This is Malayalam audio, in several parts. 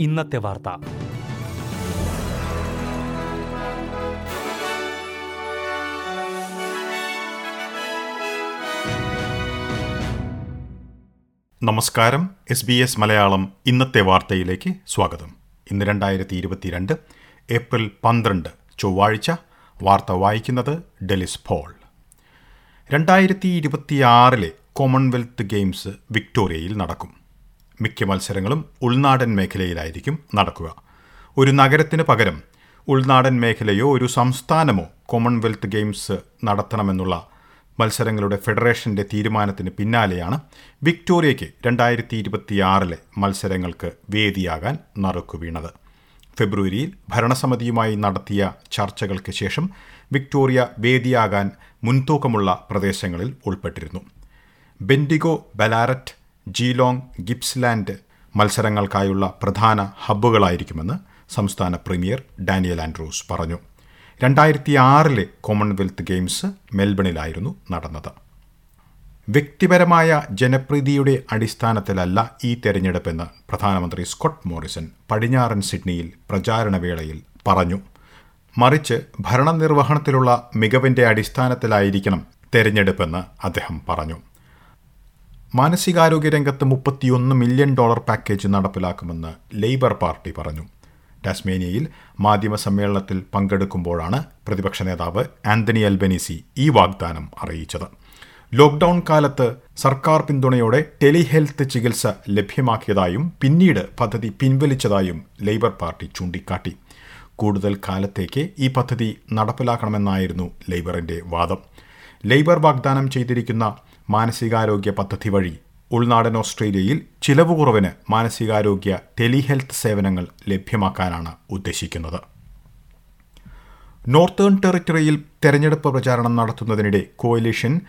ഇന്നത്തെ വാർത്ത. നമസ്കാരം. എസ് ബി എസ് മലയാളം ഇന്നത്തെ വാർത്തയിലേക്ക് സ്വാഗതം. ഇന്ന് രണ്ടായിരത്തി ഇരുപത്തിരണ്ട് ഏപ്രിൽ പന്ത്രണ്ട് ചൊവ്വാഴ്ച. വാർത്ത വായിക്കുന്നത് ഡെലിസ് ഫോൾ രണ്ടായിരത്തി ഇരുപത്തിയാറിലെ കോമൺവെൽത്ത് ഗെയിംസ് വിക്ടോറിയയിൽ നടക്കും. മിക്ക മത്സരങ്ങളും ഉൾനാടൻ മേഖലയിലായിരിക്കും നടക്കുക. ഒരു നഗരത്തിന് പകരം ഉൾനാടൻ മേഖലയോ ഒരു സംസ്ഥാനമോ കോമൺവെൽത്ത് ഗെയിംസ് നടത്തണമെന്നുള്ള മത്സരങ്ങളുടെ ഫെഡറേഷന്റെ തീരുമാനത്തിന് പിന്നാലെയാണ് വിക്ടോറിയയ്ക്ക് രണ്ടായിരത്തി ഇരുപത്തിയാറിലെ മത്സരങ്ങൾക്ക് വേദിയാകാൻ നറുക്കു വീണത്. ഫെബ്രുവരിയിൽ ഭരണസമിതിയുമായി നടത്തിയ ചർച്ചകൾക്ക് ശേഷം വിക്ടോറിയ വേദിയാകാൻ മുൻതൂക്കമുള്ള പ്രദേശങ്ങളിൽ ഉൾപ്പെട്ടിരുന്നു. ബെൻഡിഗോ ബലാരറ്റ് ജീലോങ് ഗിപ്സ്ലാൻഡ് മത്സരങ്ങൾക്കായുള്ള പ്രധാന ഹബ്ബുകളായിരിക്കുമെന്ന് സംസ്ഥാന പ്രീമിയർ ഡാനിയൽ ആൻഡ്രൂസ് പറഞ്ഞു. രണ്ടായിരത്തി ആറിലെ കോമൺവെൽത്ത് ഗെയിംസ് മെൽബണിലായിരുന്നു നടന്നത്. വ്യക്തിപരമായ ജനപ്രീതിയുടെ അടിസ്ഥാനത്തിലല്ല ഈ തെരഞ്ഞെടുപ്പെന്ന് പ്രധാനമന്ത്രി സ്കോട്ട് മോറിസൺ പടിഞ്ഞാറൻ സിഡ്നിയിൽ പ്രചാരണവേളയിൽ പറഞ്ഞു. മറിച്ച് ഭരണനിർവഹണത്തിലുള്ള മികവിന്റെ അടിസ്ഥാനത്തിലായിരിക്കണം തെരഞ്ഞെടുപ്പെന്ന് അദ്ദേഹം പറഞ്ഞു. മാനസികാരോഗ്യ രംഗത്ത് മുപ്പത്തിയൊന്ന് മില്യൺ ഡോളർ പാക്കേജ് നടപ്പിലാക്കുമെന്ന് ലേബർ പാർട്ടി പറഞ്ഞു. ടാസ്മേനിയയിൽ മാധ്യമ സമ്മേളനത്തിൽ പങ്കെടുക്കുമ്പോഴാണ് പ്രതിപക്ഷ നേതാവ് ആന്റണി അൽബനീസി ഈ വാഗ്ദാനം അറിയിച്ചത്. ലോക്ക്ഡൌൺ കാലത്ത് സർക്കാർ പിന്തുണയോടെ ടെലിഹെൽത്ത് ചികിത്സ ലഭ്യമാക്കിയതായും പിന്നീട് പദ്ധതി പിൻവലിച്ചതായും ലേബർ പാർട്ടി ചൂണ്ടിക്കാട്ടി. കൂടുതൽ കാലത്തേക്ക് ഈ പദ്ധതി നടപ്പിലാക്കണമെന്നായിരുന്നു ലേബറിന്റെ വാദം. ലേബർ വാഗ്ദാനം ചെയ്തിരിക്കുന്ന മാനസികാരോഗ്യ പദ്ധതി വഴി ഉൾനാടൻ ഓസ്ട്രേലിയയിൽ ചിലവ് കുറവിന് മാനസികാരോഗ്യ ടെലിഹെൽത്ത് സേവനങ്ങൾ ലഭ്യമാക്കാനാണ് ഉദ്ദേശിക്കുന്നത്. നോർത്തേൺ ടെറിറ്ററിയിൽ തെരഞ്ഞെടുപ്പ് പ്രചാരണം നടത്തുന്നതിനിടെ കോയലിഷൻ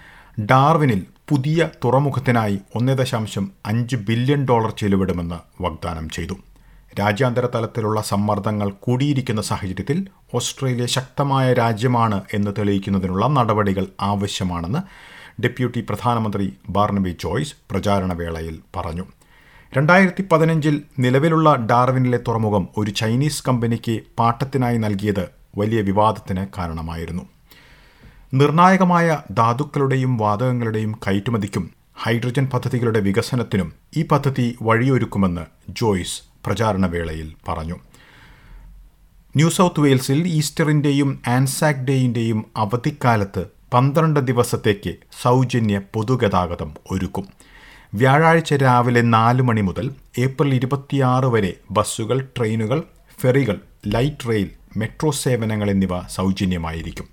ഡാർവിനിൽ പുതിയ തുറമുഖത്തിനായി ഒന്ന് ദശാംശം അഞ്ച് ബില്യൺ ഡോളർ ചെലവിടുമെന്ന് വാഗ്ദാനം ചെയ്തു. രാജ്യാന്തര തലത്തിലുള്ള സമ്മർദ്ദങ്ങൾ കൂടിയിരിക്കുന്ന സാഹചര്യത്തിൽ ഓസ്ട്രേലിയ ശക്തമായ രാജ്യമാണ് എന്ന് തെളിയിക്കുന്നതിനുള്ള നടപടികൾ ആവശ്യമാണെന്ന് ഡെപ്യൂട്ടി പ്രധാനമന്ത്രി ബാർണബി ജോയ്സ് പ്രചാരണവേളയിൽ പറഞ്ഞു. രണ്ടായിരത്തി പതിനഞ്ചിൽ നിലവിലുള്ള ഡാർവിനിലെ തുറമുഖം ഒരു ചൈനീസ് കമ്പനിക്ക് പാട്ടത്തിനായി നൽകിയത് വലിയ വിവാദത്തിന് കാരണമായിരുന്നു. നിർണായകമായ ധാതുക്കളുടെയും വാതകങ്ങളുടെയും കയറ്റുമതിക്കും ഹൈഡ്രജൻ പദ്ധതികളുടെ വികസനത്തിനും ഈ പദ്ധതി വഴിയൊരുക്കുമെന്ന് ജോയ്സ് പ്രചാരണവേളയിൽ പറഞ്ഞു. ന്യൂ സൗത്ത് വെയിൽസിൽ ഈസ്റ്ററിന്റെയും ആൻസാക് ഡേയിന്റെയും അവധിക്കാലത്ത് പന്ത്രണ്ട് ദിവസത്തേക്ക് സൗജന്യ പൊതുഗതാഗതം ഒരുക്കും. വ്യാഴാഴ്ച രാവിലെ നാല് മണി മുതൽ ഏപ്രിൽ ഇരുപത്തിയാറ് വരെ ബസ്സുകൾ ട്രെയിനുകൾ ഫെറികൾ ലൈറ്റ് റെയിൽ മെട്രോ സേവനങ്ങൾ എന്നിവ സൗജന്യമായിരിക്കും.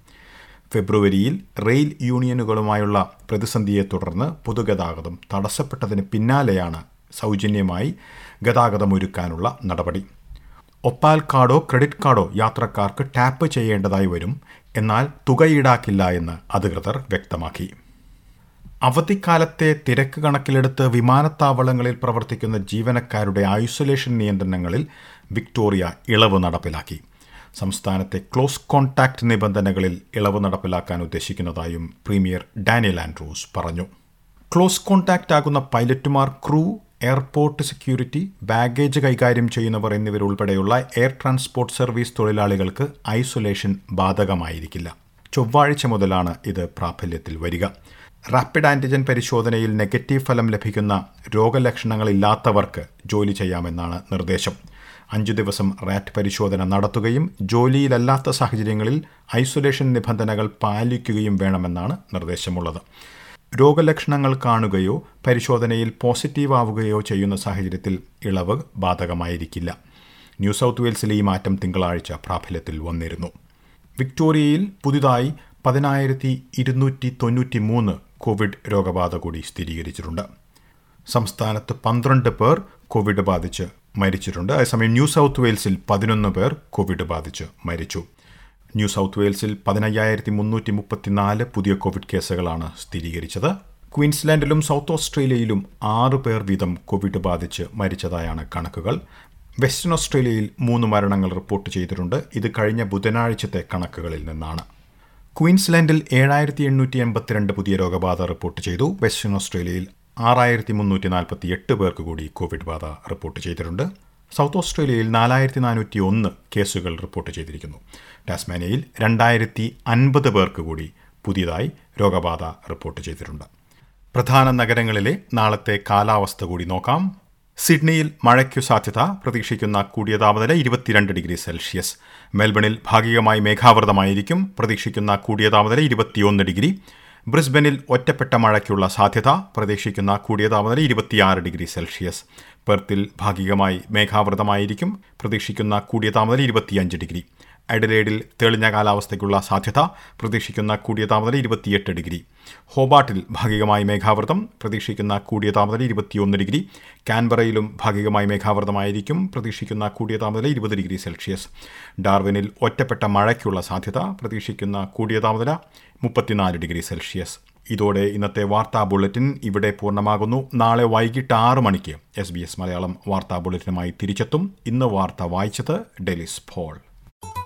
ഫെബ്രുവരിയിൽ റെയിൽ യൂണിയനുകളുമായുള്ള പ്രതിസന്ധിയെ തുടർന്ന് പൊതുഗതാഗതം തടസ്സപ്പെട്ടതിന് പിന്നാലെയാണ് സൗജന്യമായി ഗതാഗതം ഒരുക്കാനുള്ള നടപടി. ഒപ്പാൽ കാർഡോ ക്രെഡിറ്റ് കാർഡോ യാത്രക്കാർക്ക് ടാപ്പ് ചെയ്യേണ്ടതായി വരും. എന്നാൽ തുക ഈടാക്കില്ല എന്ന് അധികൃതർ വ്യക്തമാക്കി. അവധിക്കാലത്തെ തിരക്ക് കണക്കിലെടുത്ത് വിമാനത്താവളങ്ങളിൽ പ്രവർത്തിക്കുന്ന ജീവനക്കാരുടെ ഐസൊലേഷൻ നിയന്ത്രണങ്ങളിൽ വിക്ടോറിയ ഇളവ് നടപ്പിലാക്കി. സംസ്ഥാനത്തെ ക്ലോസ് കോൺടാക്ട് നിബന്ധനകളിൽ ഇളവ് നടപ്പിലാക്കാൻ ഉദ്ദേശിക്കുന്നതായും പ്രീമിയർ ഡാനിയൽ ആൻഡ്രൂസ് പറഞ്ഞു. ക്ലോസ് കോൺടാക്റ്റ് ആകുന്ന പൈലറ്റുമാർ ക്രൂ എയർപോർട്ട് സെക്യൂരിറ്റി ബാഗേജ് കൈകാര്യം ചെയ്യുന്നവർ എന്നിവരുൾപ്പെടെയുള്ള എയർ ട്രാൻസ്പോർട്ട് സർവീസ് തൊഴിലാളികൾക്ക് ഐസൊലേഷൻ ബാധകമായിരിക്കില്ല. ചൊവ്വാഴ്ച മുതലാണ് ഇത് പ്രാബല്യത്തിൽ വരിക. റാപ്പിഡ് ആന്റിജൻ പരിശോധനയിൽ നെഗറ്റീവ് ഫലം ലഭിക്കുന്ന രോഗലക്ഷണങ്ങളില്ലാത്തവർക്ക് ജോലി ചെയ്യാമെന്നാണ് നിർദ്ദേശം. അഞ്ചു ദിവസം റാറ്റ് പരിശോധന നടത്തുകയും ജോലിയിലല്ലാത്ത സാഹചര്യങ്ങളിൽ ഐസൊലേഷൻ നിബന്ധനകൾ പാലിക്കുകയും വേണമെന്നാണ് നിർദ്ദേശമുള്ളത്. രോഗലക്ഷണങ്ങൾ കാണുകയോ പരിശോധനയിൽ പോസിറ്റീവ് ആവുകയോ ചെയ്യുന്ന സാഹചര്യത്തിൽ ഇളവ് ബാധകമായിരിക്കില്ല. ന്യൂ സൗത്ത് വെയിൽസിലെ ഈ മാറ്റം തിങ്കളാഴ്ച പ്രാബല്യത്തിൽ വന്നിരുന്നു. വിക്ടോറിയയിൽ പുതുതായി പതിനായിരത്തി ഇരുന്നൂറ്റി തൊണ്ണൂറ്റി മൂന്ന് കോവിഡ് രോഗബാധ കൂടി സ്ഥിരീകരിച്ചിട്ടുണ്ട്. സംസ്ഥാനത്ത് പന്ത്രണ്ട് പേർ കോവിഡ് ബാധിച്ച് മരിച്ചിട്ടുണ്ട്. അതേസമയം ന്യൂ സൗത്ത് വെയിൽസിൽ പതിനൊന്ന് പേർ കോവിഡ് ബാധിച്ച് മരിച്ചു. ന്യൂ സൗത്ത് വെയിൽസിൽ പതിനയ്യായിരത്തി മുന്നൂറ്റി മുപ്പത്തിനാല് പുതിയ കോവിഡ് കേസുകളാണ് സ്ഥിരീകരിച്ചത്. ക്വീൻസ്ലാൻഡിലും സൗത്ത് ഓസ്ട്രേലിയയിലും ആറ് പേർ വീതം കോവിഡ് ബാധിച്ച് മരിച്ചതായാണ് കണക്കുകൾ. വെസ്റ്റേൺ ഓസ്ട്രേലിയയിൽ മൂന്ന് മരണങ്ങൾ റിപ്പോർട്ട് ചെയ്തിട്ടുണ്ട്. ഇത് കഴിഞ്ഞ ബുധനാഴ്ചത്തെ കണക്കുകളിൽ നിന്നാണ്. ക്വീൻസ്ലാൻഡിൽ ഏഴായിരത്തി എണ്ണൂറ്റി എൺപത്തിരണ്ട് പുതിയ രോഗബാധ റിപ്പോർട്ട് ചെയ്തു. വെസ്റ്റേൺ ഓസ്ട്രേലിയയിൽ ആറായിരത്തി മുന്നൂറ്റി നാൽപ്പത്തി എട്ട് പേർക്ക് കൂടി കോവിഡ് ബാധ റിപ്പോർട്ട് ചെയ്തിട്ടുണ്ട്. സൗത്ത് ഓസ്ട്രേലിയയിൽ നാലായിരത്തി നാനൂറ്റി ഒന്ന് കേസുകൾ റിപ്പോർട്ട് ചെയ്തിരിക്കുന്നു. ടാസ്മാനിയയിൽ രണ്ടായിരത്തി അൻപത് പേർക്ക് കൂടി പുതിയതായി രോഗബാധ റിപ്പോർട്ട് ചെയ്തിട്ടുണ്ട്. പ്രധാന നഗരങ്ങളിലെ നാളത്തെ കാലാവസ്ഥ കൂടി നോക്കാം. സിഡ്നിയിൽ മഴയ്ക്കു സാധ്യത പ്രതീക്ഷിക്കുന്ന കൂടിയ താപനില ഇരുപത്തിരണ്ട് ഡിഗ്രി സെൽഷ്യസ്. മെൽബണിൽ ഭാഗികമായി മേഘാവൃതമായിരിക്കും. പ്രതീക്ഷിക്കുന്ന കൂടിയ താപനില ഇരുപത്തിയൊന്ന് ഡിഗ്രി. ബ്രിസ്ബനിൽ ഒറ്റപ്പെട്ട മഴയ്ക്കുള്ള സാധ്യത പ്രതീക്ഷിക്കുന്ന കൂടിയ താപനില ഇരുപത്തിയാറ് ഡിഗ്രി സെൽഷ്യസ്. പെർത്തിൽ ഭാഗികമായി മേഘാവൃതമായിരിക്കും. പ്രതീക്ഷിക്കുന്ന കൂടിയ താപനില ഇരുപത്തിയഞ്ച് ഡിഗ്രി. അഡലേഡിൽ തെളിഞ്ഞ കാലാവസ്ഥയ്ക്കുള്ള സാധ്യത പ്രതീക്ഷിക്കുന്ന കൂടിയ താപനില ഇരുപത്തിയെട്ട് ഡിഗ്രി. ഹോബാട്ടിൽ ഭാഗികമായി മേഘാവൃതം പ്രതീക്ഷിക്കുന്ന കൂടിയ താപനില ഇരുപത്തിയൊന്ന് ഡിഗ്രി. കാൻബറയിലും ഭാഗികമായി മേഘാവൃതമായിരിക്കും പ്രതീക്ഷിക്കുന്ന കൂടിയ താപനില ഇരുപത് ഡിഗ്രി സെൽഷ്യസ്. ഡാർവിനിൽ ഒറ്റപ്പെട്ട മഴയ്ക്കുള്ള സാധ്യത പ്രതീക്ഷിക്കുന്ന കൂടിയ താപനില മുപ്പത്തിനാല് ഡിഗ്രി സെൽഷ്യസ്. ഇതോടെ ഇന്നത്തെ വാർത്താ ബുള്ളറ്റിൻ ഇവിടെ പൂർണമാകുന്നു. നാളെ വൈകിട്ട് ആറ് മണിക്ക് എസ് ബി എസ് മലയാളം വാർത്താ ബുള്ളറ്റിനുമായി തിരിച്ചെത്തും. ഇന്ന് വാർത്ത വായിച്ചത് ഡെലിസ് ഫോൾ